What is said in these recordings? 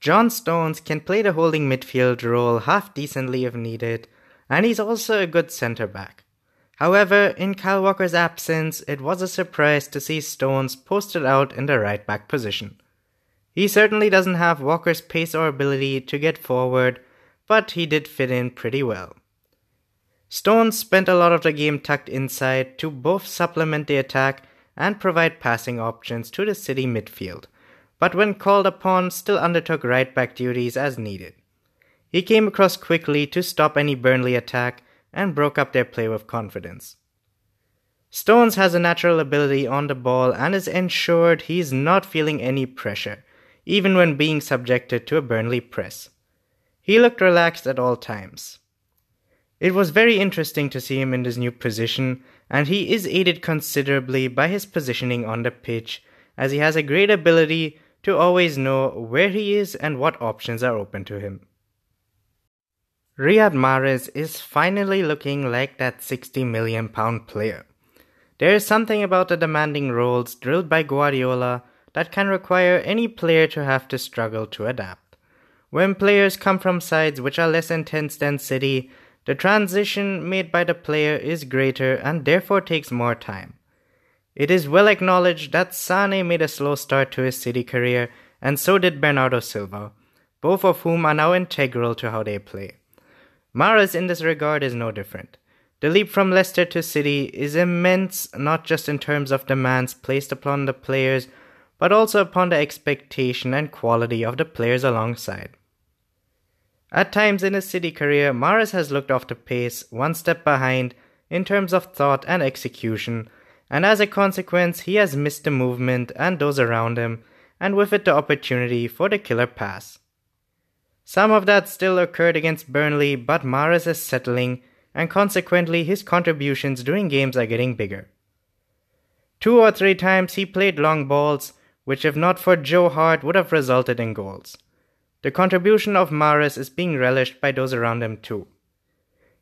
John Stones can play the holding midfield role half decently if needed, and he's also a good centre back. However, in Kyle Walker's absence, it was a surprise to see Stones posted out in the right back position. He certainly doesn't have Walker's pace or ability to get forward, but he did fit in pretty well. Stones spent a lot of the game tucked inside to both supplement the attack and provide passing options to the City midfield, but when called upon, still undertook right back duties as needed. He came across quickly to stop any Burnley attack and broke up their play with confidence. Stones has a natural ability on the ball and is ensured he's not feeling any pressure, even when being subjected to a Burnley press. He looked relaxed at all times. It was very interesting to see him in his new position, and he is aided considerably by his positioning on the pitch, as he has a great ability to always know where he is and what options are open to him. Riyad Mahrez is finally looking like that 60 million pound player. There is something about the demanding roles drilled by Guardiola that can require any player to have to struggle to adapt. When players come from sides which are less intense than City, the transition made by the player is greater and therefore takes more time. It is well acknowledged that Sane made a slow start to his City career, and so did Bernardo Silva, both of whom are now integral to how they play. Mahrez in this regard is no different. The leap from Leicester to City is immense, not just in terms of demands placed upon the players, but also upon the expectation and quality of the players alongside. At times in his City career, Mahrez has looked off the pace, one step behind, in terms of thought and execution, and as a consequence, he has missed the movement and those around him, and with it the opportunity for the killer pass. Some of that still occurred against Burnley, but Mahrez is settling, and consequently, his contributions during games are getting bigger. Two or three times he played long balls, which, if not for Joe Hart, would have resulted in goals. The contribution of Mahrez is being relished by those around him too.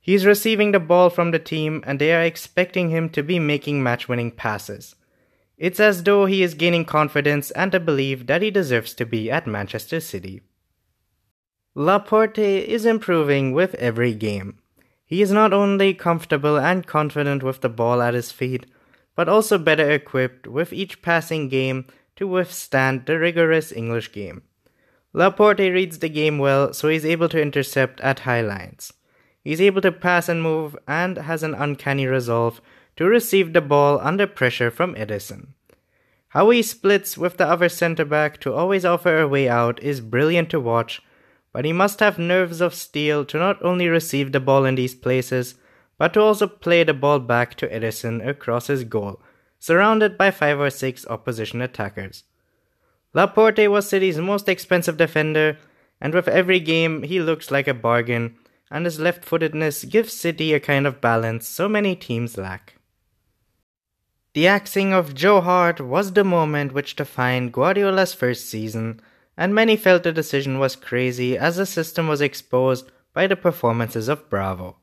He is receiving the ball from the team and they are expecting him to be making match winning passes. It's as though he is gaining confidence and a belief that he deserves to be at Manchester City. Laporte is improving with every game. He is not only comfortable and confident with the ball at his feet, but also better equipped with each passing game to withstand the rigorous English game. Laporte reads the game well, so he's able to intercept at high lines. He's able to pass and move and has an uncanny resolve to receive the ball under pressure from Ederson. How he splits with the other centre back to always offer a way out is brilliant to watch, but he must have nerves of steel to not only receive the ball in these places, but to also play the ball back to Ederson across his goal, surrounded by five or six opposition attackers. Laporte was City's most expensive defender, and with every game he looks like a bargain, and his left footedness gives City a kind of balance so many teams lack. The axing of Joe Hart was the moment which defined Guardiola's first season, and many felt the decision was crazy as the system was exposed by the performances of Bravo.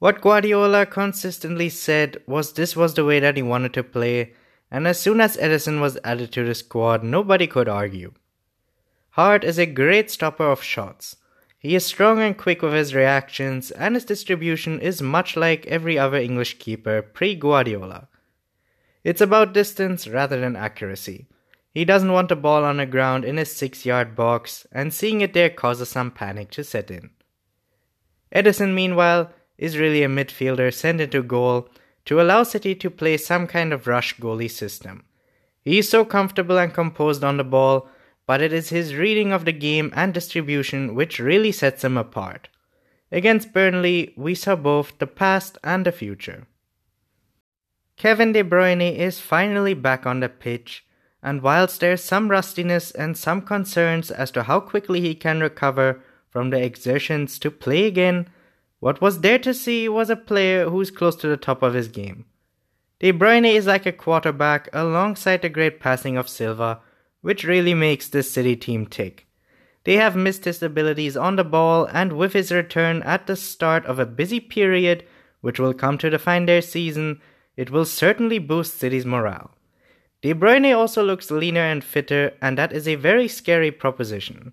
What Guardiola consistently said was this was the way that he wanted to play, and as soon as Ederson was added to the squad, nobody could argue. Hart is a great stopper of shots. He is strong and quick with his reactions, and his distribution is much like every other English keeper pre Guardiola. It's about distance rather than accuracy. He doesn't want a ball on the ground in his six yard box, and seeing it there causes some panic to set in. Ederson, meanwhile, is really a midfielder sent into goal to allow City to play some kind of rush goalie system. He is so comfortable and composed on the ball, but it is his reading of the game and distribution which really sets him apart. Against Burnley, we saw both the past and the future. Kevin De Bruyne is finally back on the pitch, and whilst there's some rustiness and some concerns as to how quickly he can recover from the exertions to play again, what was there to see was a player who's close to the top of his game. De Bruyne is like a quarterback alongside the great passing of Silva, which really makes this City team tick. They have missed his abilities on the ball, and with his return at the start of a busy period, which will come to define their season, it will certainly boost City's morale. De Bruyne also looks leaner and fitter, and that is a very scary proposition.